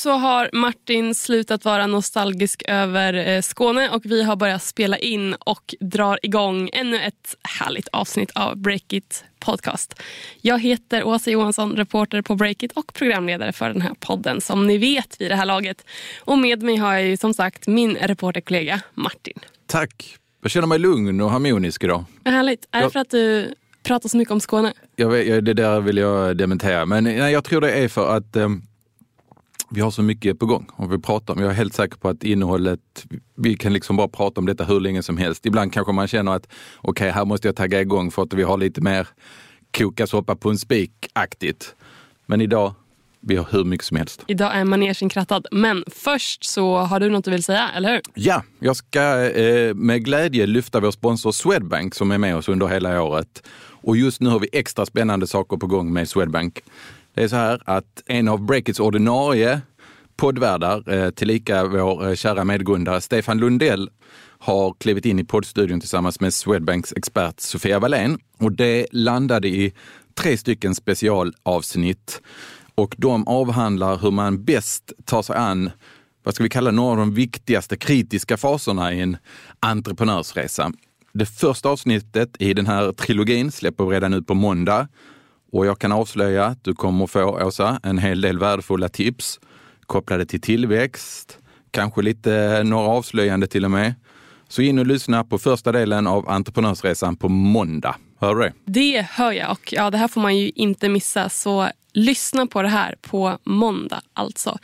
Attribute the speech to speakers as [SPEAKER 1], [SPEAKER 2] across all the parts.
[SPEAKER 1] så har Martin slutat vara nostalgisk över eh, Skåne och vi har börjat spela in och drar igång ännu ett härligt avsnitt av Breakit podcast. Jag heter Åsa Johansson, reporter på Breakit och programledare för den här podden som ni vet vid det här laget. Och med mig har jag ju som sagt min reporterkollega Martin.
[SPEAKER 2] Tack. Jag känner mig lugn och harmonisk idag.
[SPEAKER 1] Härligt. Är det för att du pratar så mycket om Skåne?
[SPEAKER 2] Jag vet, det där vill jag dementera. Men nej, jag tror det är för att eh, vi har så mycket på gång. Och vi pratar om. Jag är helt säker på att innehållet, vi kan liksom bara prata om detta hur länge som helst. Ibland kanske man känner att okej, okay, här måste jag tagga igång för att vi har lite mer koka soppa på en spik-aktigt. Men idag, vi har hur mycket som helst.
[SPEAKER 1] Idag är manegen krattad. Men först så har du något du vill säga, eller hur?
[SPEAKER 2] Ja, jag ska eh, med glädje lyfta vår sponsor Swedbank som är med oss under hela året. Och just nu har vi extra spännande saker på gång med Swedbank. Det är så här att en av Breakits ordinarie poddvärdar, eh, tillika vår eh, kära medgrundare Stefan Lundell, har klivit in i poddstudion tillsammans med Swedbanks expert Sofia Wallén. Och det landade i tre stycken specialavsnitt och de avhandlar hur man bäst tar sig an vad ska vi kalla några av de viktigaste kritiska faserna i en entreprenörsresa. Det första avsnittet i den här trilogin släpper vi redan ut på måndag och jag kan avslöja att du kommer få, Åsa, en hel del värdefulla tips kopplade till tillväxt, kanske lite eh, några avslöjande till och med. Så in och lyssna på första delen av Entreprenörsresan på måndag. Hör du det?
[SPEAKER 1] Det hör jag och ja, det här får man ju inte missa. Så lyssna på det här på måndag alltså.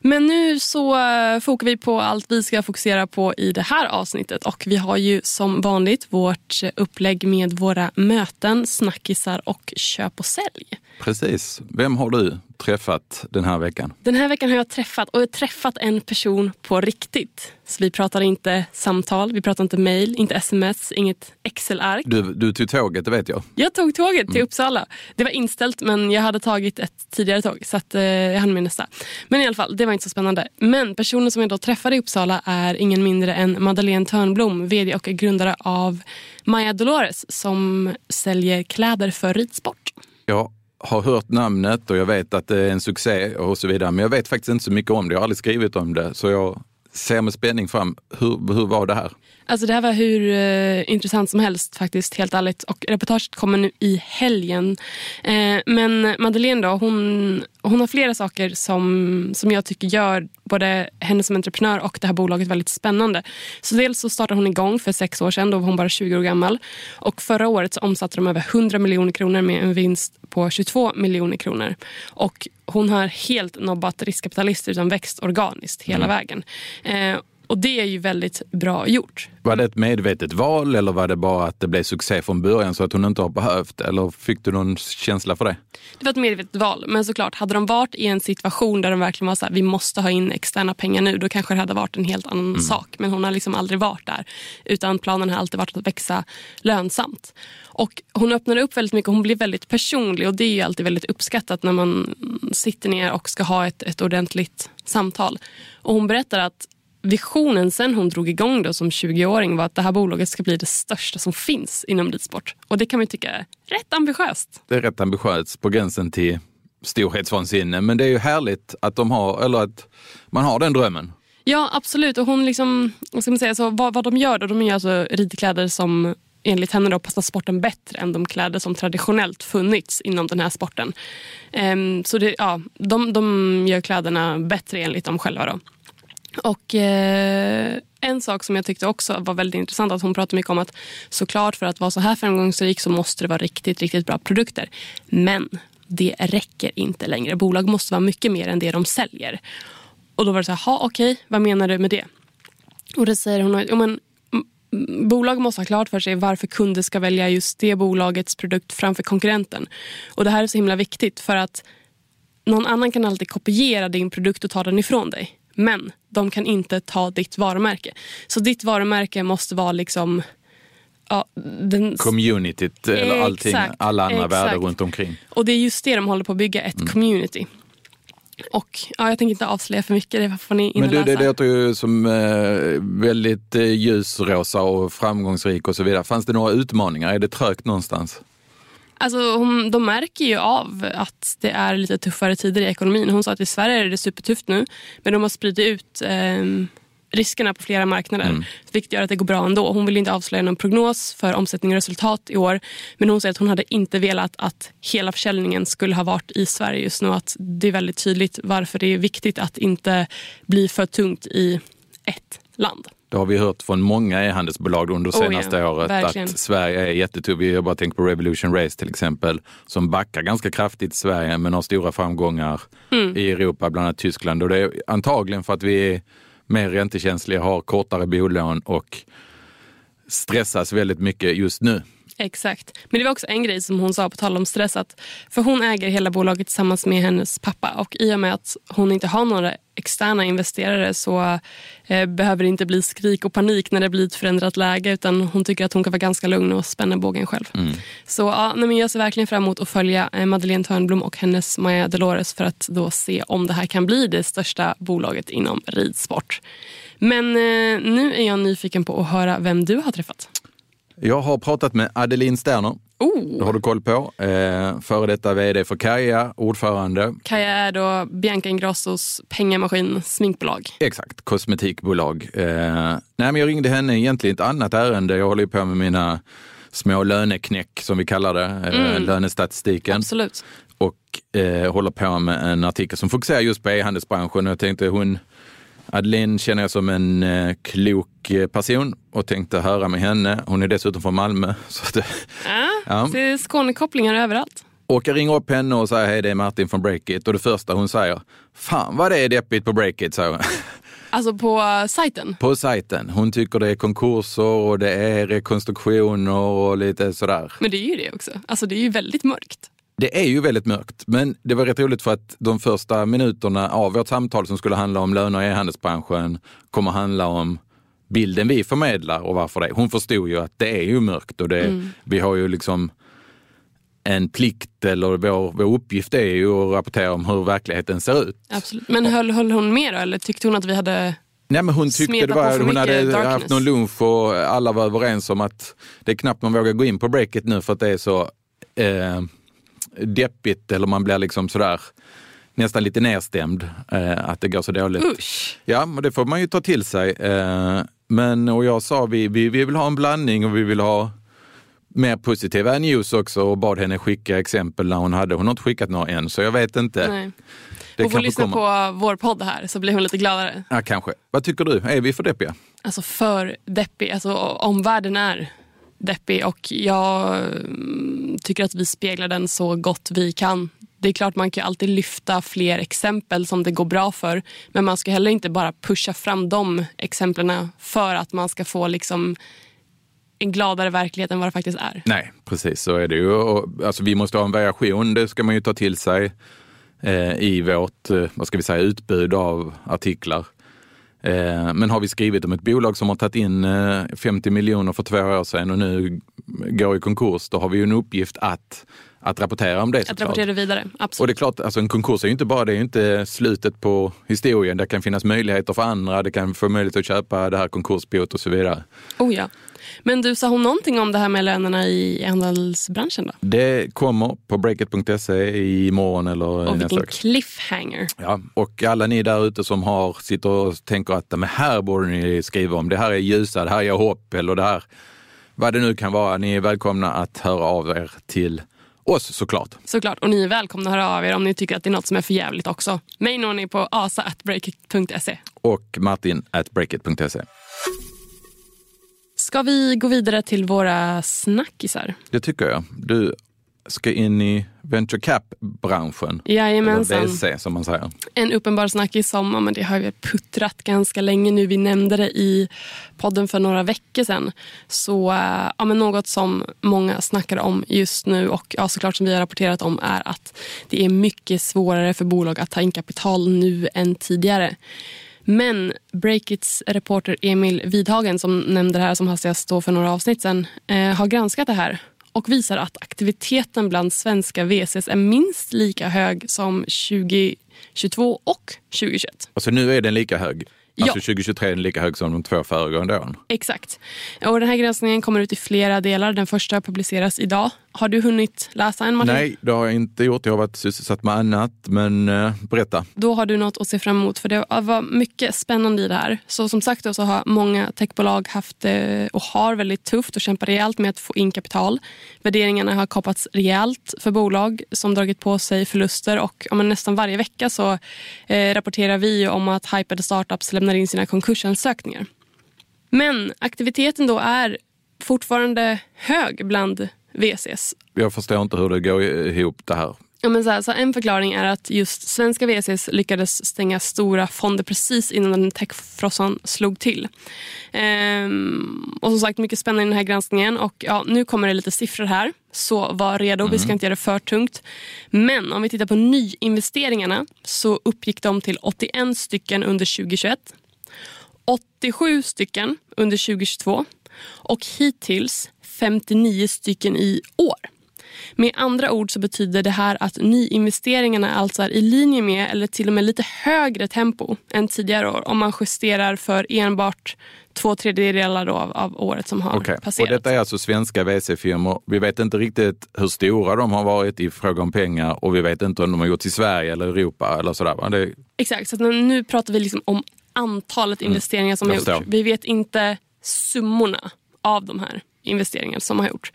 [SPEAKER 1] Men nu så eh, fokar vi på allt vi ska fokusera på i det här avsnittet. Och Vi har ju som vanligt vårt upplägg med våra möten, snackisar och köp och sälj.
[SPEAKER 2] Precis. Vem har du träffat den här veckan?
[SPEAKER 1] Den här veckan har jag träffat och jag har träffat en person på riktigt. Så vi pratar inte samtal, vi pratar inte mail, inte sms, inget Excel-ark.
[SPEAKER 2] Du, du tog tåget, det vet jag.
[SPEAKER 1] Jag tog tåget till mm. Uppsala. Det var inställt men jag hade tagit ett tidigare tåg så att, eh, jag hann med nästa. Men i alla fall, det var inte så spännande. Men personen som jag då träffade i Uppsala är ingen mindre än Madeleine Törnblom, vd och grundare av Maja Dolores som säljer kläder för ridsport.
[SPEAKER 2] Ja, har hört namnet och jag vet att det är en succé och så vidare. Men jag vet faktiskt inte så mycket om det. Jag har aldrig skrivit om det. Så jag ser med spänning fram. Hur, hur var det här?
[SPEAKER 1] Alltså det här var hur eh, intressant som helst faktiskt, helt ärligt. Och reportaget kommer nu i helgen. Eh, men Madeleine då, hon, hon har flera saker som, som jag tycker gör både henne som entreprenör och det här bolaget väldigt spännande. Så dels så startade hon igång för sex år sedan, då var hon bara 20 år gammal. Och förra året så omsatte de över 100 miljoner kronor med en vinst på 22 miljoner kronor. Och hon har helt nobbat riskkapitalister utan växt organiskt hela mm. vägen. Eh, och det är ju väldigt bra gjort.
[SPEAKER 2] Var det ett medvetet val eller var det bara att det blev succé från början så att hon inte har behövt? Eller fick du någon känsla för det?
[SPEAKER 1] Det var ett medvetet val. Men såklart, hade de varit i en situation där de verkligen var så här, vi måste ha in externa pengar nu, då kanske det hade varit en helt annan mm. sak. Men hon har liksom aldrig varit där. Utan planen har alltid varit att växa lönsamt. Och hon öppnar upp väldigt mycket, hon blir väldigt personlig och det är ju alltid väldigt uppskattat när man sitter ner och ska ha ett, ett ordentligt samtal. Och hon berättar att visionen sen hon drog igång då som 20-åring var att det här bolaget ska bli det största som finns inom ridsport. Och det kan man tycka är rätt ambitiöst.
[SPEAKER 2] Det är rätt ambitiöst på gränsen till storhetsvansinne. Men det är ju härligt att de har, eller att man har den drömmen.
[SPEAKER 1] Ja absolut. Och hon liksom, vad ska man säga, så vad, vad de gör då, de gör alltså ridkläder som enligt henne då passar sporten bättre än de kläder som traditionellt funnits inom den här sporten. Um, så det, ja, de, de gör kläderna bättre enligt dem själva. Då. Och eh, En sak som jag tyckte också var väldigt intressant att hon pratade mycket om att såklart för att vara så här framgångsrik så måste det vara riktigt, riktigt bra produkter. Men det räcker inte längre. Bolag måste vara mycket mer än det de säljer. Och då var det så här, okej, vad menar du med det? Och då säger hon, ja, men, bolag måste ha klart för sig varför kunder ska välja just det bolagets produkt framför konkurrenten. Och det här är så himla viktigt för att någon annan kan alltid kopiera din produkt och ta den ifrån dig. Men de kan inte ta ditt varumärke. Så ditt varumärke måste vara liksom
[SPEAKER 2] Ja, den... Communityt eller allting, alla andra exakt. världar runt omkring.
[SPEAKER 1] Och det är just det de håller på att bygga, ett mm. community. Och ja, Jag tänker inte avslöja för mycket, det får ni
[SPEAKER 2] Men du, det låter ju som eh, väldigt eh, ljusrosa och framgångsrik och så vidare. Fanns det några utmaningar? Är det trögt någonstans?
[SPEAKER 1] Alltså, hon, de märker ju av att det är lite tuffare tider i ekonomin. Hon sa att i Sverige är det supertufft nu men de har spridit ut eh, riskerna på flera marknader. Mm. Vilket gör att det går bra ändå. Hon vill inte avslöja någon prognos för omsättning och resultat i år. Men hon säger att hon hade inte velat att hela försäljningen skulle ha varit i Sverige just nu. Att det är väldigt tydligt varför det är viktigt att inte bli för tungt i ett land.
[SPEAKER 2] Det har vi hört från många e-handelsbolag under oh, senaste ja, året verkligen. att Sverige är jättetufft. Vi har bara tänkt på Revolution Race till exempel som backar ganska kraftigt i Sverige men har stora framgångar mm. i Europa, bland annat Tyskland. Och det är antagligen för att vi är mer räntekänsliga, har kortare bolån och stressas väldigt mycket just nu.
[SPEAKER 1] Exakt. Men det var också en grej som hon sa på tal om stress. Att, för hon äger hela bolaget tillsammans med hennes pappa och i och med att hon inte har några externa investerare så eh, behöver det inte bli skrik och panik när det blir ett förändrat läge utan hon tycker att hon kan vara ganska lugn och spänna bågen själv. Mm. Så ja, nej, men jag ser verkligen fram emot att följa eh, Madeleine Törnblom och hennes Maja Dolores för att då se om det här kan bli det största bolaget inom ridsport. Men eh, nu är jag nyfiken på att höra vem du har träffat.
[SPEAKER 2] Jag har pratat med Adeline Sterner. Oh. Det har du koll på. Eh, före detta vd för Kaja, ordförande.
[SPEAKER 1] Kaja är då Bianca Ingrossos pengamaskin sminkbolag.
[SPEAKER 2] Exakt, kosmetikbolag. Eh, nej, men jag ringde henne egentligen ett annat ärende. Jag håller på med mina små löneknäck som vi kallar det, eh, mm. lönestatistiken.
[SPEAKER 1] Absolut.
[SPEAKER 2] Och eh, håller på med en artikel som fokuserar just på e-handelsbranschen. Jag tänkte hon Adeline känner jag som en eh, klok eh, person och tänkte höra med henne. Hon är dessutom från Malmö. Så att,
[SPEAKER 1] ja, ja. Det är Skånekopplingar överallt.
[SPEAKER 2] Och jag ringer upp henne och säger hej det är Martin från Breakit och det första hon säger, fan vad det är deppigt på Breakit, säger hon.
[SPEAKER 1] Alltså på uh, sajten?
[SPEAKER 2] På sajten. Hon tycker det är konkurser och det är rekonstruktioner och lite sådär.
[SPEAKER 1] Men det är ju det också. Alltså det är ju väldigt mörkt.
[SPEAKER 2] Det är ju väldigt mörkt, men det var rätt roligt för att de första minuterna av vårt samtal som skulle handla om löner i e-handelsbranschen kommer handla om bilden vi förmedlar och varför det. Hon förstod ju att det är ju mörkt och det, mm. vi har ju liksom en plikt eller vår, vår uppgift är ju att rapportera om hur verkligheten ser ut.
[SPEAKER 1] Absolut. Men höll, höll hon med då eller tyckte hon att vi hade
[SPEAKER 2] Nej, men hon tyckte det var, hon hade darkness. haft någon lunch och alla var överens om att det är knappt man vågar gå in på breaket nu för att det är så eh, deppigt eller man blir liksom sådär nästan lite nedstämd eh, att det går så dåligt.
[SPEAKER 1] Usch.
[SPEAKER 2] Ja, och det får man ju ta till sig. Eh, men och jag sa vi, vi, vi vill ha en blandning och vi vill ha mer positiva news också och bad henne skicka exempel när hon hade. Hon har inte skickat några än så jag vet inte.
[SPEAKER 1] Nej. Det hon får lyssna komma. på vår podd här så blir hon lite gladare.
[SPEAKER 2] Ja, kanske. Vad tycker du? Är vi för deppiga?
[SPEAKER 1] Alltså för deppig. Alltså omvärlden är deppig och jag mm, tycker att vi speglar den så gott vi kan. Det är klart man kan alltid lyfta fler exempel som det går bra för men man ska heller inte bara pusha fram de exemplen för att man ska få liksom en gladare verklighet än vad det faktiskt är.
[SPEAKER 2] Nej, precis så är det ju. Alltså, vi måste ha en variation, det ska man ju ta till sig eh, i vårt eh, vad ska vi säga, utbud av artiklar. Eh, men har vi skrivit om ett bolag som har tagit in eh, 50 miljoner för två år sedan och nu går i konkurs, då har vi ju en uppgift att, att rapportera om det.
[SPEAKER 1] Att rapportera vidare, absolut.
[SPEAKER 2] Och det är klart, alltså en konkurs är ju inte bara det är inte slutet på historien. Det kan finnas möjligheter för andra, det kan få möjlighet att köpa det här konkursboet och så vidare.
[SPEAKER 1] Oh ja. Men du, sa hon någonting om det här med lönerna i handelsbranschen? Då?
[SPEAKER 2] Det kommer på breakit.se imorgon eller
[SPEAKER 1] Och vilken cliffhanger.
[SPEAKER 2] Ja, och alla ni där ute som har, sitter och tänker att men här borde ni skriva om, det här är ljusa, det här är hopp eller det här, vad det nu kan vara. Ni är välkomna att höra av er till oss såklart.
[SPEAKER 1] Såklart, och ni är välkomna att höra av er om ni tycker att det är något som är för jävligt också. Mig når ni på asa.breakit.se.
[SPEAKER 2] Och martin.breakit.se.
[SPEAKER 1] Ska vi gå vidare till våra snackisar?
[SPEAKER 2] Det tycker jag. Du ska in i venture cap-branschen.
[SPEAKER 1] Jajamensan.
[SPEAKER 2] Eller VC som man säger.
[SPEAKER 1] En uppenbar snackis som men det har vi puttrat ganska länge nu. Vi nämnde det i podden för några veckor sedan. Så ja, men något som många snackar om just nu och ja, såklart som vi har rapporterat om är att det är mycket svårare för bolag att ta in kapital nu än tidigare. Men Breakits reporter Emil Vidhagen som nämnde det här som hastigast för några avsnitt sen eh, har granskat det här och visar att aktiviteten bland svenska VCs är minst lika hög som 2022 och 2021.
[SPEAKER 2] Alltså nu är den lika hög? Alltså 2023 är lika hög som de två föregående åren.
[SPEAKER 1] Exakt. Och den här granskningen kommer ut i flera delar. Den första publiceras idag. Har du hunnit läsa en Martin?
[SPEAKER 2] Nej, det har jag inte gjort. Jag har varit sysselsatt med annat. Men eh, berätta.
[SPEAKER 1] Då har du något att se fram emot. För det var mycket spännande i det här. Så som sagt då, så har många techbolag haft eh, och har väldigt tufft och kämpar rejält med att få in kapital. Värderingarna har kapats rejält för bolag som dragit på sig förluster. Och ja, nästan varje vecka så eh, rapporterar vi om att hypade startups lämnar in sina konkursansökningar. Men aktiviteten då är fortfarande hög bland VCs.
[SPEAKER 2] Jag förstår inte hur det går ihop det här.
[SPEAKER 1] Ja, men så här, så en förklaring är att just svenska VCs lyckades stänga stora fonder precis innan den techfrossan slog till. Ehm, och som sagt, mycket spännande i den här granskningen. Och ja, nu kommer det lite siffror här, så var redo. Mm. Vi ska mm. inte göra det för tungt. Men om vi tittar på nyinvesteringarna så uppgick de till 81 stycken under 2021. 87 stycken under 2022 och hittills 59 stycken i år. Med andra ord så betyder det här att nyinvesteringarna alltså är i linje med eller till och med lite högre tempo än tidigare år om man justerar för enbart två tredjedelar av, av året som har okay. passerat.
[SPEAKER 2] Och detta är alltså svenska VC-firmor. Vi vet inte riktigt hur stora de har varit i fråga om pengar och vi vet inte om de har gjorts i Sverige eller Europa eller sådär. Det...
[SPEAKER 1] Exakt, så nu pratar vi liksom om antalet mm. investeringar som har gjorts. Vi vet inte summorna av de här investeringar som har gjorts.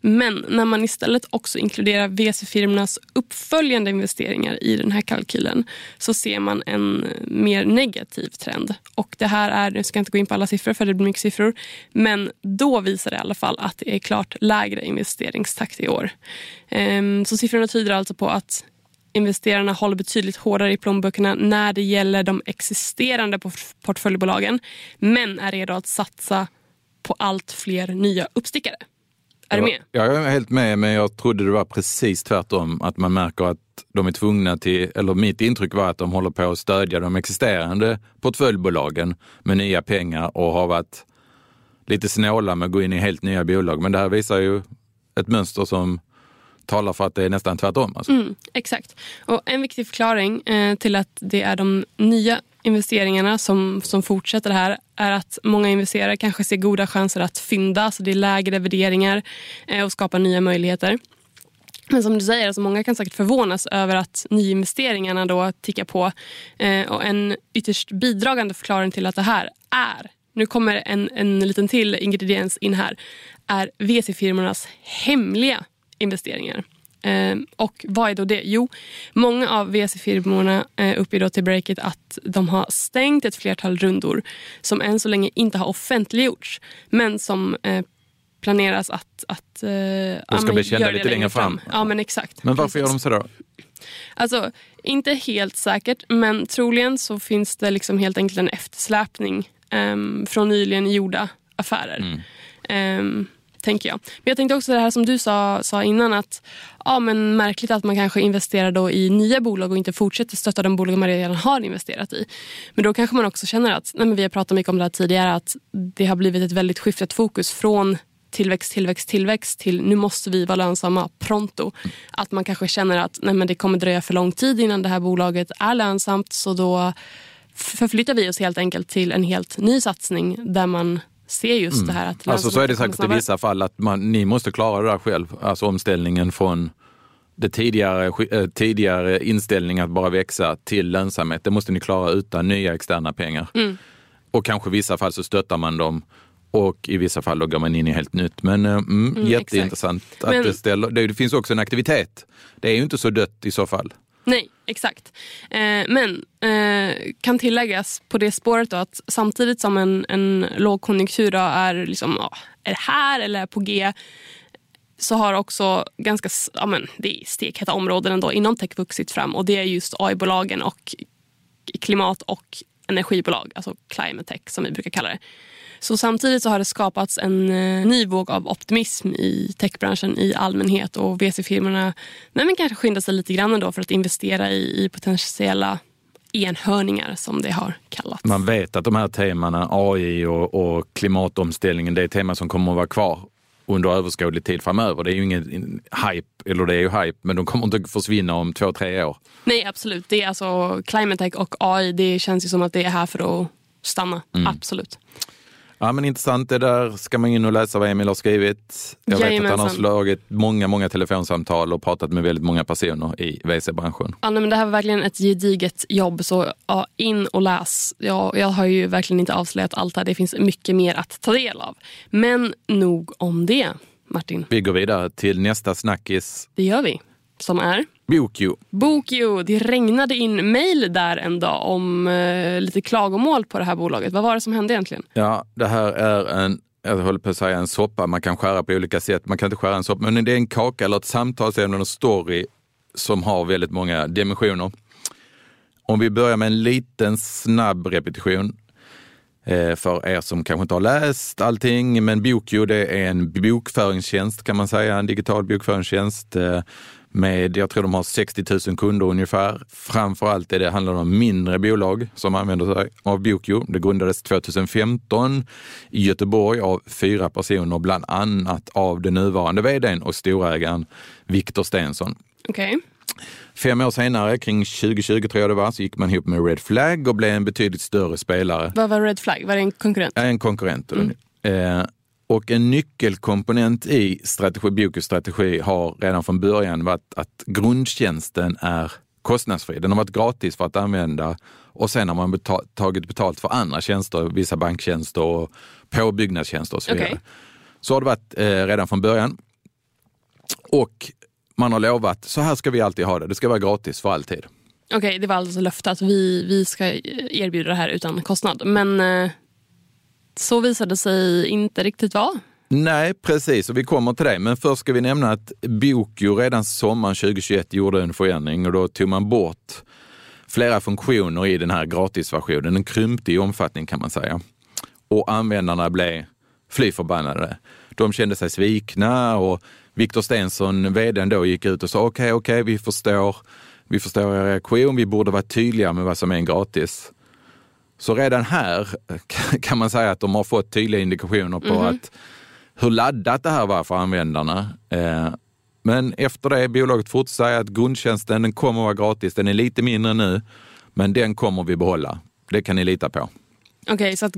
[SPEAKER 1] Men när man istället också inkluderar VC-firmornas uppföljande investeringar i den här kalkylen så ser man en mer negativ trend. Och det här är, nu ska jag inte gå in på alla siffror för det blir mycket siffror, men då visar det i alla fall att det är klart lägre investeringstakt i år. Ehm, så siffrorna tyder alltså på att investerarna håller betydligt hårdare i plånböckerna när det gäller de existerande portföljbolagen men är redo att satsa på allt fler nya uppstickare. Är
[SPEAKER 2] du
[SPEAKER 1] med?
[SPEAKER 2] Jag är helt med, men jag trodde det var precis tvärtom. Att man märker att de är tvungna till, eller mitt intryck var att de håller på att stödja de existerande portföljbolagen med nya pengar och har varit lite snåla med att gå in i helt nya bolag. Men det här visar ju ett mönster som talar för att det är nästan tvärtom. Alltså.
[SPEAKER 1] Mm, exakt. Och en viktig förklaring eh, till att det är de nya investeringarna som, som fortsätter här är att många investerare kanske ser goda chanser att fynda, så det är lägre värderingar eh, och skapar nya möjligheter. Men som du säger, alltså många kan säkert förvånas över att nyinvesteringarna då tickar på. Eh, och en ytterst bidragande förklaring till att det här är, nu kommer en, en liten till ingrediens in här, är VC-firmornas hemliga investeringar. Eh, och vad är då det? Jo, många av VC-firmorna eh, uppger då till Breakit att de har stängt ett flertal rundor som än så länge inte har offentliggjorts men som eh, planeras att... att
[SPEAKER 2] eh, de ska ja, bli kända lite längre fram.
[SPEAKER 1] fram. Ja, men exakt.
[SPEAKER 2] Men varför Precis. gör de så då?
[SPEAKER 1] Alltså, inte helt säkert, men troligen så finns det liksom helt enkelt en eftersläpning um, från nyligen gjorda affärer. Mm. Um, tänker jag. Men jag tänkte också det här som du sa, sa innan att ja, men märkligt att man kanske investerar då i nya bolag och inte fortsätter stötta de bolag man redan har investerat i. Men då kanske man också känner att, nej, men vi har pratat mycket om det här tidigare, att det har blivit ett väldigt skiftat fokus från tillväxt, tillväxt, tillväxt till nu måste vi vara lönsamma pronto. Att man kanske känner att nej, men det kommer dröja för lång tid innan det här bolaget är lönsamt så då förflyttar vi oss helt enkelt till en helt ny satsning där man ser just mm. det här. Att
[SPEAKER 2] alltså så är det säkert i vissa fall att man, ni måste klara det där själv. Alltså omställningen från det tidigare, eh, tidigare inställning att bara växa till lönsamhet. Det måste ni klara utan nya externa pengar. Mm. Och kanske i vissa fall så stöttar man dem och i vissa fall då går man in i helt nytt. Men mm, mm, jätteintressant att Men, det, ställer, det, det finns också en aktivitet. Det är ju inte så dött i så fall.
[SPEAKER 1] Nej, exakt. Eh, men eh, kan tilläggas på det spåret då att samtidigt som en, en lågkonjunktur är, liksom, ja, är här eller är på G så har också ganska ja, men, det är stekheta områden ändå inom tech vuxit fram och det är just AI-bolagen och klimat och energibolag, alltså climate tech som vi brukar kalla det. Så samtidigt så har det skapats en eh, ny våg av optimism i techbranschen i allmänhet och VC-firmorna kanske skyndar sig lite grann ändå för att investera i, i potentiella enhörningar som det har kallats.
[SPEAKER 2] Man vet att de här temana, AI och, och klimatomställningen, det är teman som kommer att vara kvar under överskådlig tid framöver. Det är ju ingen hype, eller det är ju hype, men de kommer inte försvinna om två, tre år.
[SPEAKER 1] Nej, absolut. Det är alltså climate tech och AI, det känns ju som att det är här för att stanna.
[SPEAKER 2] Mm.
[SPEAKER 1] Absolut.
[SPEAKER 2] Ja, men intressant. Det där ska man in och läsa vad Emil har skrivit. Jag vet att han har
[SPEAKER 1] Jajamensan.
[SPEAKER 2] slagit många, många telefonsamtal och pratat med väldigt många personer i WC-branschen.
[SPEAKER 1] Ja, nej, men det här var verkligen ett gediget jobb, så ja, in och läs. Ja, jag har ju verkligen inte avslöjat allt här. Det finns mycket mer att ta del av. Men nog om det, Martin.
[SPEAKER 2] Vi går vidare till nästa snackis,
[SPEAKER 1] Det gör vi. Som är
[SPEAKER 2] Bokio.
[SPEAKER 1] Bokio. Det regnade in mejl där en dag om eh, lite klagomål på det här bolaget. Vad var det som hände egentligen?
[SPEAKER 2] Ja, det här är en, jag håller på att säga en soppa man kan skära på olika sätt. Man kan inte skära en soppa, men det är en kaka eller ett samtalsämne, en story som har väldigt många dimensioner. Om vi börjar med en liten snabb repetition eh, för er som kanske inte har läst allting. Men Bokio det är en bokföringstjänst kan man säga, en digital bokföringstjänst eh, med, jag tror de har 60 000 kunder ungefär. Framförallt är det, handlar det om mindre bolag som använder sig av Bokio. Det grundades 2015 i Göteborg av fyra personer, bland annat av den nuvarande vdn och storägaren Viktor Stensson.
[SPEAKER 1] Okej.
[SPEAKER 2] Fem år senare, kring 2020 tror jag det var, så gick man ihop med Red Flag och blev en betydligt större spelare.
[SPEAKER 1] Vad var Red Flag? Var det en konkurrent?
[SPEAKER 2] En konkurrent. Eh, och en nyckelkomponent i strategi, Bokus strategi har redan från början varit att grundtjänsten är kostnadsfri. Den har varit gratis för att använda och sen har man betal, tagit betalt för andra tjänster, vissa banktjänster och påbyggnadstjänster och så vidare.
[SPEAKER 1] Okej.
[SPEAKER 2] Så har det varit eh, redan från början. Och man har lovat, så här ska vi alltid ha det. Det ska vara gratis för alltid.
[SPEAKER 1] Okej, det var alltså löfte att vi, vi ska erbjuda det här utan kostnad. Men eh, så visade det sig inte riktigt vara.
[SPEAKER 2] Nej, precis. Och vi kommer till det. Men först ska vi nämna att Bokio redan sommaren 2021 gjorde en förändring och då tog man bort flera funktioner i den här gratisversionen. Den krympte i omfattning kan man säga. Och användarna blev fly förbannade. De kände sig svikna och Viktor Stensson, vdn då, gick ut och sa okej, okej, vi förstår. Vi förstår er reaktion. Vi borde vara tydliga med vad som är en gratis. Så redan här kan man säga att de har fått tydliga indikationer på att hur laddat det här var för användarna. Eh, Men efter det, bolaget fortsätter säga att grundtjänsten den kommer att vara gratis. Den är lite mindre nu, men den kommer vi behålla. Det kan ni lita på.
[SPEAKER 1] Okej, så att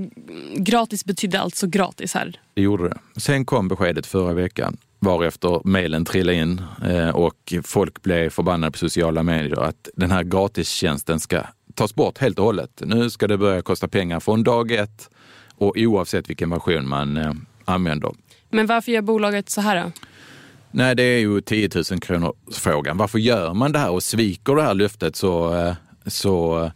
[SPEAKER 1] gratis betydde alltså gratis här.
[SPEAKER 2] Det gjorde det. Sen kom beskedet förra veckan varefter mejlen trillade in eh, och folk blev förbannade på sociala medier att den här gratistjänsten ska tas bort helt och hållet. Nu ska det börja kosta pengar från dag ett och oavsett vilken version man eh, använder.
[SPEAKER 1] Men varför gör bolaget så här då?
[SPEAKER 2] Nej, det är ju 10 000 kronor frågan. Varför gör man det här och sviker det här löftet så, eh, så eh,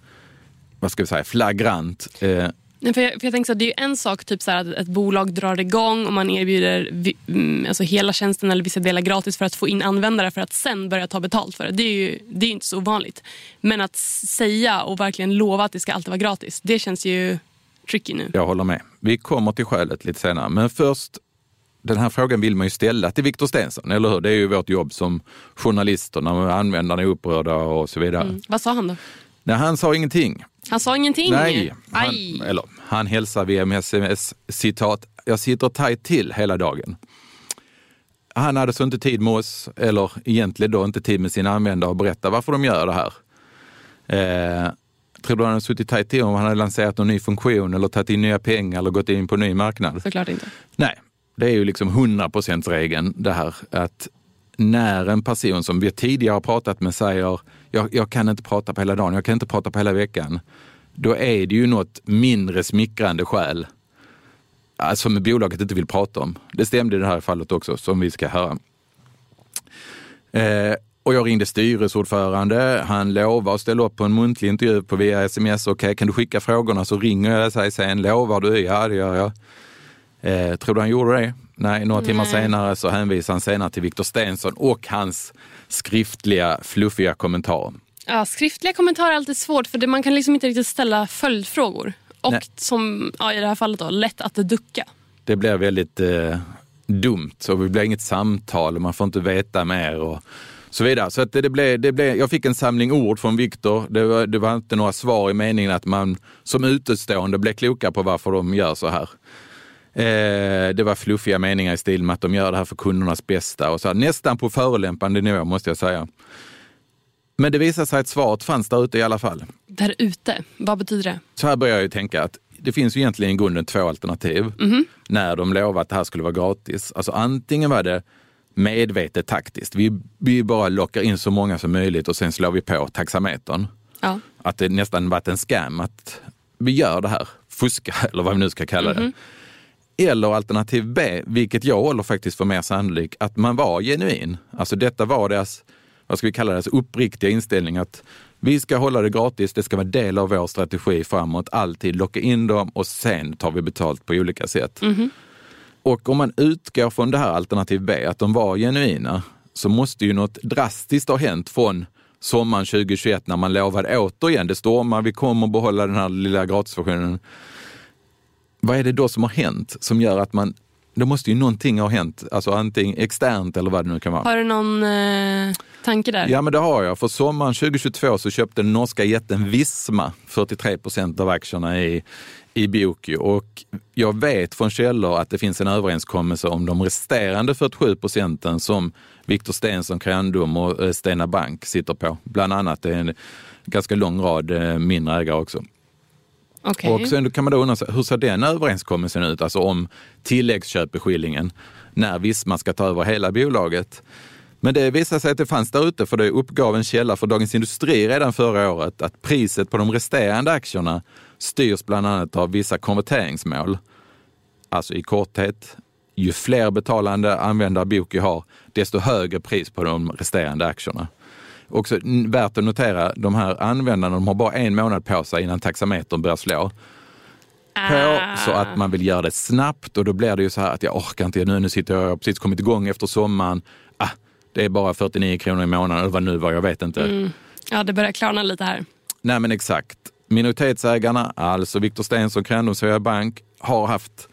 [SPEAKER 2] vad ska vi säga, flagrant? Eh,
[SPEAKER 1] Nej, För jag, för jag tänker så här, det är en sak typ så att ett bolag drar igång och man erbjuder vi, mm, alltså hela tjänsten eller vissa delar gratis för att få in användare för att sen börja ta betalt för det. Det är ju det är inte så ovanligt. Men att säga och verkligen lova att det ska alltid vara gratis, det känns ju tricky nu.
[SPEAKER 2] Jag håller med. Vi kommer till skälet lite senare. Men först, den här frågan vill man ju ställa till Viktor Stensson, eller hur? Det är ju vårt jobb som journalister när användarna är upprörda och så vidare.
[SPEAKER 1] Mm. Vad sa han då?
[SPEAKER 2] Nej, han sa ingenting.
[SPEAKER 1] Han sa ingenting?
[SPEAKER 2] Nej, han,
[SPEAKER 1] Aj.
[SPEAKER 2] eller, han hälsar via sms, citat, jag sitter tajt till hela dagen. Han hade så inte tid med oss, eller egentligen då inte tid med sina användare att berätta varför de gör det här. Eh, tror du han hade suttit tajt till om han hade lanserat någon ny funktion eller tagit in nya pengar eller gått in på en ny marknad?
[SPEAKER 1] Såklart inte.
[SPEAKER 2] Nej, det är ju liksom 100% regeln det här att när en person som vi tidigare har pratat med säger jag, jag kan inte prata på hela dagen, jag kan inte prata på hela veckan. Då är det ju något mindre smickrande skäl alltså, som bolaget inte vill prata om. Det stämde i det här fallet också, som vi ska höra. Eh, och jag ringde styrelseordförande. Han lovade att ställa upp på en muntlig intervju på via sms. Okej, kan du skicka frågorna så ringer jag dig sen. Lovar du? Ja, det gör jag. Eh, tror du han gjorde det? Nej, några timmar
[SPEAKER 1] Nej.
[SPEAKER 2] senare så hänvisade han senare till Viktor Stensson och hans skriftliga, fluffiga kommentarer.
[SPEAKER 1] Ja, skriftliga kommentarer är alltid svårt för det, man kan liksom inte riktigt ställa följdfrågor. Och
[SPEAKER 2] Nej.
[SPEAKER 1] som ja, i det här fallet då, lätt att ducka.
[SPEAKER 2] Det blir väldigt eh, dumt och det blir inget samtal och man får inte veta mer och så vidare. Så att det, det blev, det blev, jag fick en samling ord från Viktor. Det det var inte några svar i meningen att man som utestående blev kloka på varför de gör så här. Eh, det var fluffiga meningar i stil med att de gör det här för kundernas bästa och så här, nästan på förolämpande nivå måste jag säga. Men det visade sig att svaret fanns där ute i alla fall.
[SPEAKER 1] Där ute, vad betyder det?
[SPEAKER 2] Så här börjar jag ju tänka att det finns ju egentligen i grunden två alternativ när de lovade att det här skulle vara gratis. Alltså antingen var det medvetet taktiskt. Vi, vi bara lockar in så många som möjligt och sen slår vi på taxametern.
[SPEAKER 1] Ja.
[SPEAKER 2] Att det nästan varit en scam att vi gör det här, fuska eller vad vi nu ska kalla det. Eller alternativ B, vilket jag håller faktiskt för mer sannolik, att man var genuin. Alltså detta var deras, vad ska vi kalla det, alltså uppriktiga inställning att vi ska hålla det gratis, det ska vara del av vår strategi framåt, alltid locka in dem och sen tar vi betalt på olika sätt. Och om man utgår från det här alternativ B, att de var genuina, så måste ju något drastiskt ha hänt från sommaren 2021 när man lovade återigen, det stormar, vi kommer behålla den här lilla gratisversionen. Vad är det då som har hänt som gör att man, det måste ju någonting ha hänt, alltså antingen externt eller vad det nu kan vara.
[SPEAKER 1] Har du någon eh, tanke där?
[SPEAKER 2] Ja men det har jag. För sommaren 2022 så köpte den norska jätten Visma 43 procent av aktierna i, i Bioki och jag vet från källor att det finns en överenskommelse om de resterande 47 procenten som Viktor Stensson Crandum och eh, Stena Bank sitter på. Bland annat det är en ganska lång rad eh, mindre ägare också.
[SPEAKER 1] Okay.
[SPEAKER 2] Och sen kan man då undra, hur ser den överenskommelsen ut? Alltså om tilläggsköpeskillingen när Visma ska ta över hela bolaget. Men det visade sig att det fanns där ute, för det uppgav en källa för Dagens Industri redan förra året att priset på de resterande aktierna styrs bland annat av vissa konverteringsmål. Alltså i korthet, ju fler betalande användare Boki har, desto högre pris på de resterande aktierna. Också värt att notera, de här användarna de har bara en månad på sig innan taxametern börjar slå på
[SPEAKER 1] Ah.
[SPEAKER 2] så att man vill göra det snabbt och då blir det ju så här att jag orkar inte nu, nu sitter jag, jag har precis kommit igång efter sommaren. Ah, det är bara 49 kronor i månaden eller vad nu var, jag vet inte.
[SPEAKER 1] Ja, det börjar klarna lite här.
[SPEAKER 2] Nej men exakt. Minoritetsägarna, alltså Viktor Stensson, Crandum, Svea Bank, har haft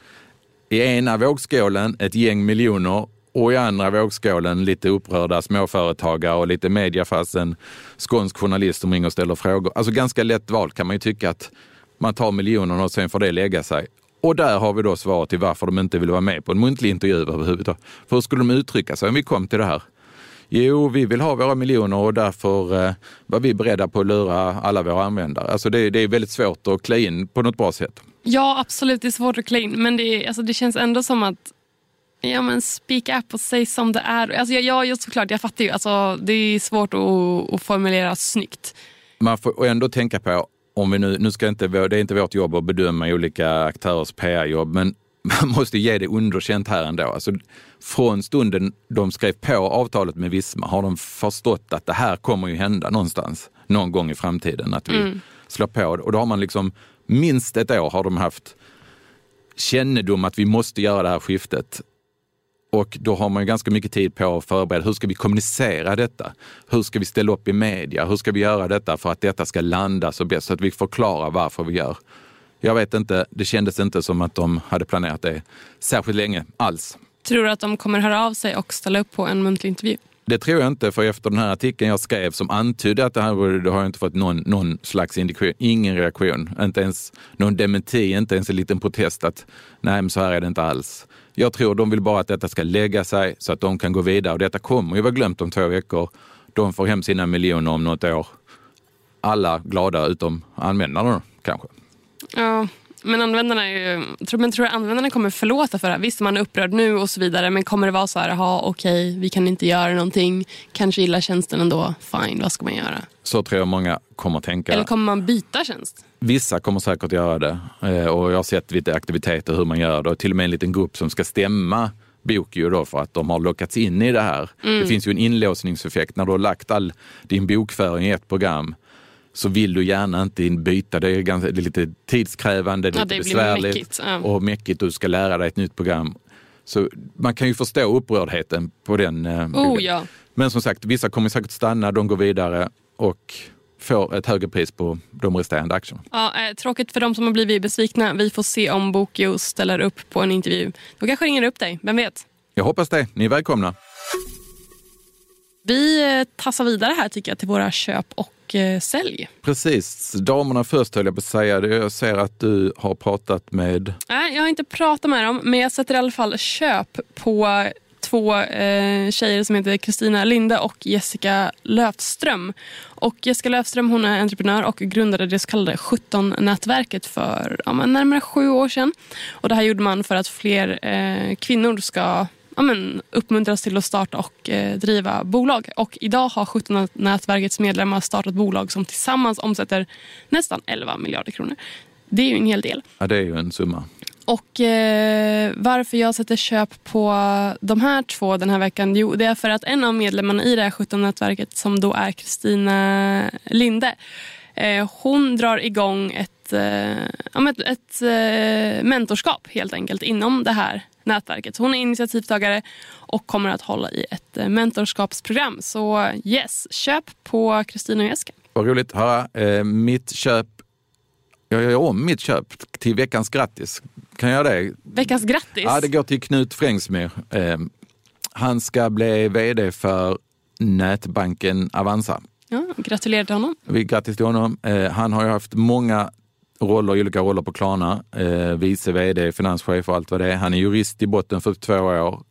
[SPEAKER 2] i ena vågskålen ett gäng miljoner och i andra vågskålen lite upprörda småföretagare och lite mediafasen skånsk journalist som ringer och ställer frågor. Alltså ganska lätt val kan man ju tycka att man tar miljonerna och sen får det lägga sig. Och där har vi då svaret till varför de inte vill vara med på en muntlig intervju överhuvudtaget. För hur skulle de uttrycka sig om vi kom till det här? Jo, vi vill ha våra miljoner och därför eh, var vi beredda på att lura alla våra användare. Alltså det, det är väldigt svårt att klä in på något bra sätt.
[SPEAKER 1] Ja, absolut. Det är svårt att klä in. Men det, alltså, det känns ändå som att Ja men speak up och säg som det är. Alltså, jag, jag, såklart, jag fattar ju. Alltså, det är svårt att, att formulera snyggt.
[SPEAKER 2] Man får ändå tänka på, om vi nu, nu ska inte, det är inte vårt jobb att bedöma olika aktörers PR-jobb, men man måste ge det underkänt här ändå. Alltså, från stunden de skrev på avtalet med Visma har de förstått att det här kommer ju hända någonstans, någon gång i framtiden, att vi slår på. Och då har man liksom, minst ett år har de haft kännedom att vi måste göra det här skiftet. Och då har man ju ganska mycket tid på att förbereda. Hur ska vi kommunicera detta? Hur ska vi ställa upp i media? Hur ska vi göra detta för att detta ska landa så bäst? Så att vi förklarar varför vi gör. Jag vet inte, det kändes inte som att de hade planerat det särskilt länge alls.
[SPEAKER 1] Tror du att de kommer höra av sig och ställa upp på en muntlig intervju?
[SPEAKER 2] Det tror jag inte, för efter den här artikeln jag skrev som antydde att det här var- det har jag inte fått någon, någon slags indikation, ingen reaktion, inte ens någon dementi, inte ens en liten protest att nej, men så här är det inte alls. Jag tror de vill bara att detta ska lägga sig så att de kan gå vidare och detta kommer ju vara glömt om två veckor. De får hem sina miljoner om något år. Alla glada utom användarna kanske.
[SPEAKER 1] Ja, men användarna är ju, men tror du användarna kommer förlåta för det här? Visst, man är upprörd nu och så vidare, men kommer det vara så här, ja okej, vi kan inte göra någonting, kanske gillar tjänsten ändå, fine, vad ska man göra?
[SPEAKER 2] Så tror jag många kommer tänka.
[SPEAKER 1] Eller kommer man byta tjänst?
[SPEAKER 2] Vissa kommer säkert göra det Eh, och jag har sett lite aktiviteter hur man gör det och till och med en liten grupp som ska stämma Bokio då för att de har lockats in i det här. Det finns ju en inlåsningseffekt när du har lagt all din bokföring i ett program så vill du gärna inte byta. Det är, ganska, det är lite tidskrävande, det är
[SPEAKER 1] Ja,
[SPEAKER 2] lite
[SPEAKER 1] det blir
[SPEAKER 2] besvärligt
[SPEAKER 1] mäckigt, ja.
[SPEAKER 2] och mäckigt. Du ska lära dig ett nytt program. Så man kan ju förstå upprördheten på den. eh,
[SPEAKER 1] Oh ja.
[SPEAKER 2] Men som sagt, vissa kommer säkert stanna, de går vidare och får ett högre pris på de resterande aktierna.
[SPEAKER 1] ja eh, tråkigt för de som har blivit besvikna. Vi får se om Bokio ställer upp på en intervju. De kanske ringer upp dig, vem vet?
[SPEAKER 2] Jag hoppas det. Ni är välkomna.
[SPEAKER 1] Vi eh, tassar vidare här tycker jag till våra köp och eh, sälj.
[SPEAKER 2] Precis. Damerna först höll jag på att säga. Jag ser att du har pratat med...
[SPEAKER 1] Nej, jag har inte pratat med dem, men jag sätter i alla fall köp på två eh, tjejer som heter Kristina Linde och Jessica Löfström. Och Jessica Löfström hon är entreprenör och grundade det så kallade 17-nätverket för ja, närmare sju år sedan. Och det här gjorde man för att fler eh, kvinnor ska ja, men, uppmuntras till att starta och eh, driva bolag. Och idag har 17-nätverkets medlemmar startat bolag som tillsammans omsätter nästan 11 miljarder kronor. Det är ju en hel del.
[SPEAKER 2] Ja, det är ju en summa.
[SPEAKER 1] Och eh, varför jag sätter köp på de här två den här veckan? Jo, det är för att en av medlemmarna i det här 17-nätverket som då är Kristina Linde. Eh, hon drar igång ett, eh, ett, ett eh, mentorskap helt enkelt inom det här nätverket. Hon är initiativtagare och kommer att hålla i ett eh, mentorskapsprogram. Så yes, köp på Kristina och Jessica.
[SPEAKER 2] Vad roligt att höra. Eh, mitt köp jag gör om mitt köp till veckans grattis. Kan jag göra det?
[SPEAKER 1] Veckans grattis?
[SPEAKER 2] Ja, det går till Knut Frängsmyr. Eh, han ska bli vd för nätbanken Avanza.
[SPEAKER 1] Ja, gratulerar till honom.
[SPEAKER 2] Vi grattis till honom. Eh, han har ju haft många roller, olika roller på Klarna. Eh, vice vd, finanschef och allt vad det är. Han är jurist i botten för två år.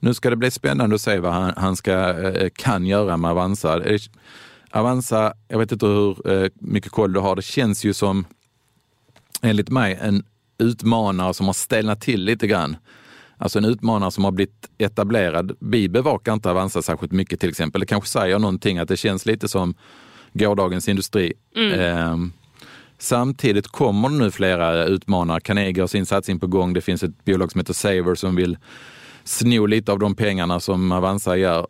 [SPEAKER 2] Nu ska det bli spännande att se vad han, han ska, eh, kan göra med Avanza. Eh, Avanza, jag vet inte hur eh, mycket koll du har, det känns ju som enligt mig en utmanare som har stelnat till lite grann. Alltså en utmanare som har blivit etablerad. Vi bevakar inte Avanza särskilt mycket till exempel. Det kanske säger någonting att det känns lite som gårdagens industri. Mm. Samtidigt kommer det nu flera utmanare. Carnegie har sin satsning på gång. Det finns ett bolag som heter Saver som vill sno lite av de pengarna som Avanza gör.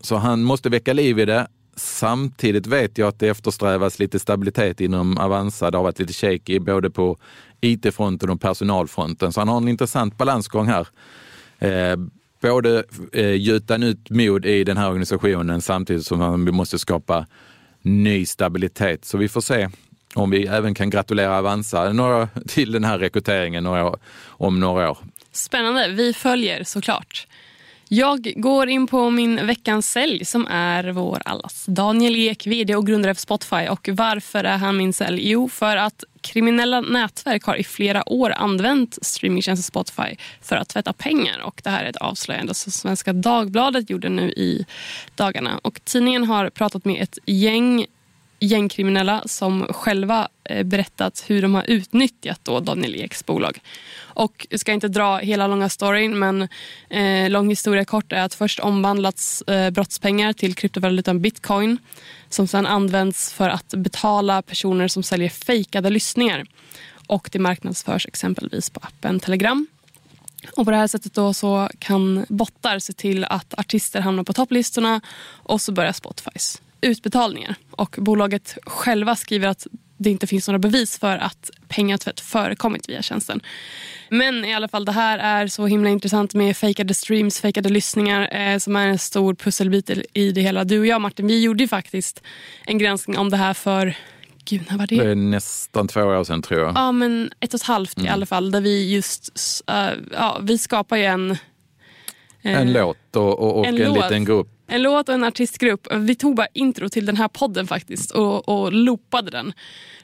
[SPEAKER 2] Så han måste väcka liv i det. Samtidigt vet jag att det eftersträvas lite stabilitet inom Avanza. Det har varit lite shaky både på IT-fronten och personalfronten. Så han har en intressant balansgång här. Eh, både eh, gjuta nytt mod i den här organisationen samtidigt som han måste skapa ny stabilitet. Så vi får se om vi även kan gratulera Avanza några, till den här rekryteringen några, om några år.
[SPEAKER 1] Spännande. Vi följer såklart. Jag går in på min veckans sälj som är vår allas Daniel Ek, vd och grundare för Spotify. Och Varför är han min sälj? Jo, för att kriminella nätverk har i flera år använt streamingtjänsten Spotify för att tvätta pengar. Och Det här är ett avslöjande som Svenska Dagbladet gjorde nu i dagarna. Och Tidningen har pratat med ett gäng gängkriminella som själva eh, berättat hur de har utnyttjat då Daniel Eks bolag. Och jag ska inte dra hela långa storyn men eh, lång historia kort är att först omvandlats eh, brottspengar till kryptovalutan bitcoin som sedan används för att betala personer som säljer fejkade lyssningar. Och det marknadsförs exempelvis på appen Telegram. Och på det här sättet då så kan bottar se till att artister hamnar på topplistorna och så börjar Spotifys utbetalningar. Och bolaget själva skriver att det inte finns några bevis för att pengatvätt förekommit via tjänsten. Men i alla fall, det här är så himla intressant med fejkade streams, fejkade lyssningar eh, som är en stor pusselbit i det hela. Du och jag Martin, vi gjorde faktiskt en granskning om det här för Gud, när var det?
[SPEAKER 2] det är nästan två år sedan tror jag.
[SPEAKER 1] Ja, men ett och ett halvt mm. i alla fall. Där vi just, uh, ja, vi skapar ju en...
[SPEAKER 2] En låt och, och, och en, en liten grupp
[SPEAKER 1] en låt och en artistgrupp. Vi tog bara intro till den här podden faktiskt och, och loopade den.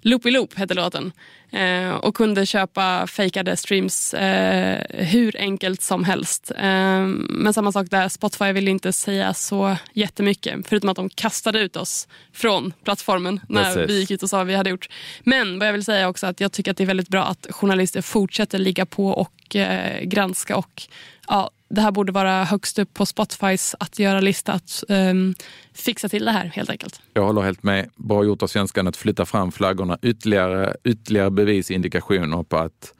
[SPEAKER 1] Loopy Loop hette låten. Eh, och kunde köpa fejkade streams eh, hur enkelt som helst. Eh, men samma sak där, Spotify ville inte säga så jättemycket. Förutom att de kastade ut oss från plattformen när Precis. vi gick ut och sa vad vi hade gjort. Men vad jag vill säga också att jag tycker att det är väldigt bra att journalister fortsätter ligga på och eh, granska och ja, det här borde vara högst upp på Spotifys att göra-lista att um, fixa till det här helt enkelt.
[SPEAKER 2] Jag håller helt med. Bra gjort av svenskan att flytta fram flaggorna. Ytterligare, ytterligare bevis, indikationer på att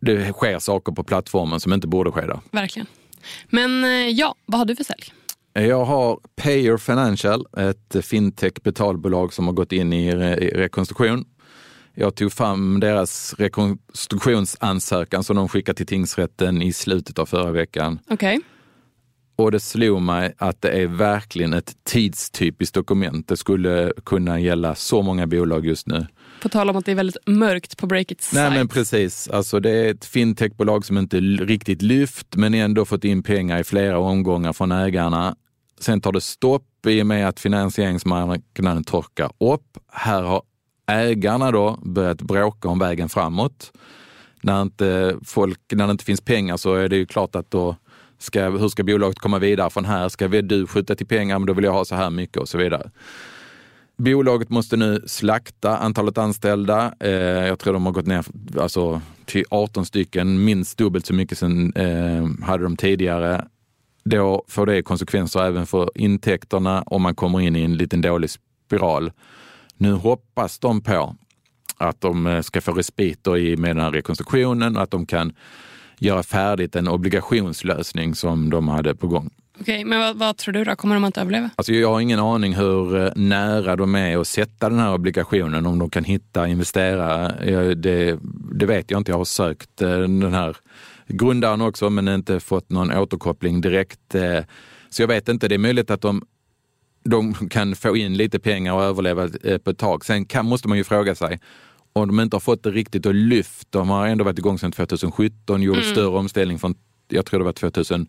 [SPEAKER 2] det sker saker på plattformen som inte borde ske där.
[SPEAKER 1] Verkligen. Men eh, ja, vad har du för sälj?
[SPEAKER 2] Jag har Payer Financial, ett fintech betalbolag som har gått in i rekonstruktion jag tog fram deras rekonstruktionsansökan som de skickade till tingsrätten i slutet av förra veckan.
[SPEAKER 1] Okay.
[SPEAKER 2] Och det slog mig att det är verkligen ett tidstypiskt dokument. Det skulle kunna gälla så många bolag just nu.
[SPEAKER 1] På tal om att det är väldigt mörkt på Breakits
[SPEAKER 2] Nej men precis. Alltså det är ett fintechbolag som inte riktigt lyft men ändå fått in pengar i flera omgångar från ägarna. Sen tar det stopp i och med att finansieringsmarknaden torkar upp. Här har ägarna då börjat bråka om vägen framåt. När, inte folk, när det inte finns pengar så är det ju klart att då Ska, hur ska bolaget komma vidare från här? Ska du skjuta till pengar? Men då vill jag ha så här mycket och så vidare. Bolaget måste nu slakta antalet anställda. Eh, jag tror de har gått ner alltså, till 18 stycken, minst dubbelt så mycket som eh, hade de tidigare. Då får det konsekvenser även för intäkterna om man kommer in i en liten dålig spiral. Nu hoppas de på att de eh, ska få respit med den här rekonstruktionen och att de kan göra färdigt en obligationslösning som de hade på gång.
[SPEAKER 1] Okej, men vad, vad, tror du då? Kommer de att överleva?
[SPEAKER 2] Alltså jag har ingen aning hur eh, nära de är att sätta den här obligationen, om de kan hitta investerare. Det, det vet jag inte. Jag har sökt eh, den här grundaren också, men inte fått någon återkoppling direkt. Så jag vet inte. Det är möjligt att de, de kan få in lite pengar och överleva på ett tag. Sen kan, måste man ju fråga sig, om de inte har fått det riktigt att lyft. De har ändå varit igång sedan 2017, gjorde mm. större omställning från, jag tror det var 2000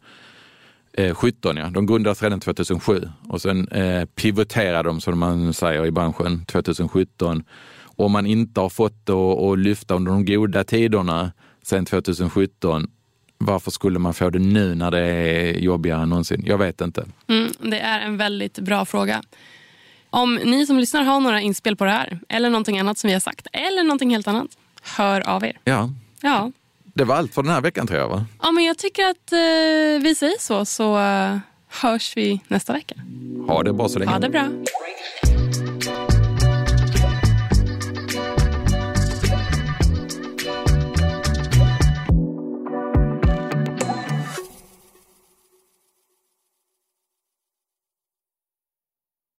[SPEAKER 2] 17, ja. De grundades redan 2007 och sen eh, pivoterade de, som man säger i branschen, 2017. Om man inte har fått det att lyfta under de goda tiderna sen 2017, varför skulle man få det nu när det är jobbigare än någonsin? Jag vet inte.
[SPEAKER 1] Mm, det är en väldigt bra fråga. Om ni som lyssnar har några inspel på det här, eller någonting annat som vi har sagt, eller någonting helt annat, hör av er.
[SPEAKER 2] Ja.
[SPEAKER 1] ja.
[SPEAKER 2] Det var allt för den här veckan tror jag va?
[SPEAKER 1] Ja men jag tycker att eh, vi säger så så uh, hörs vi nästa vecka.
[SPEAKER 2] Ha det bra så länge.
[SPEAKER 1] Ha det bra.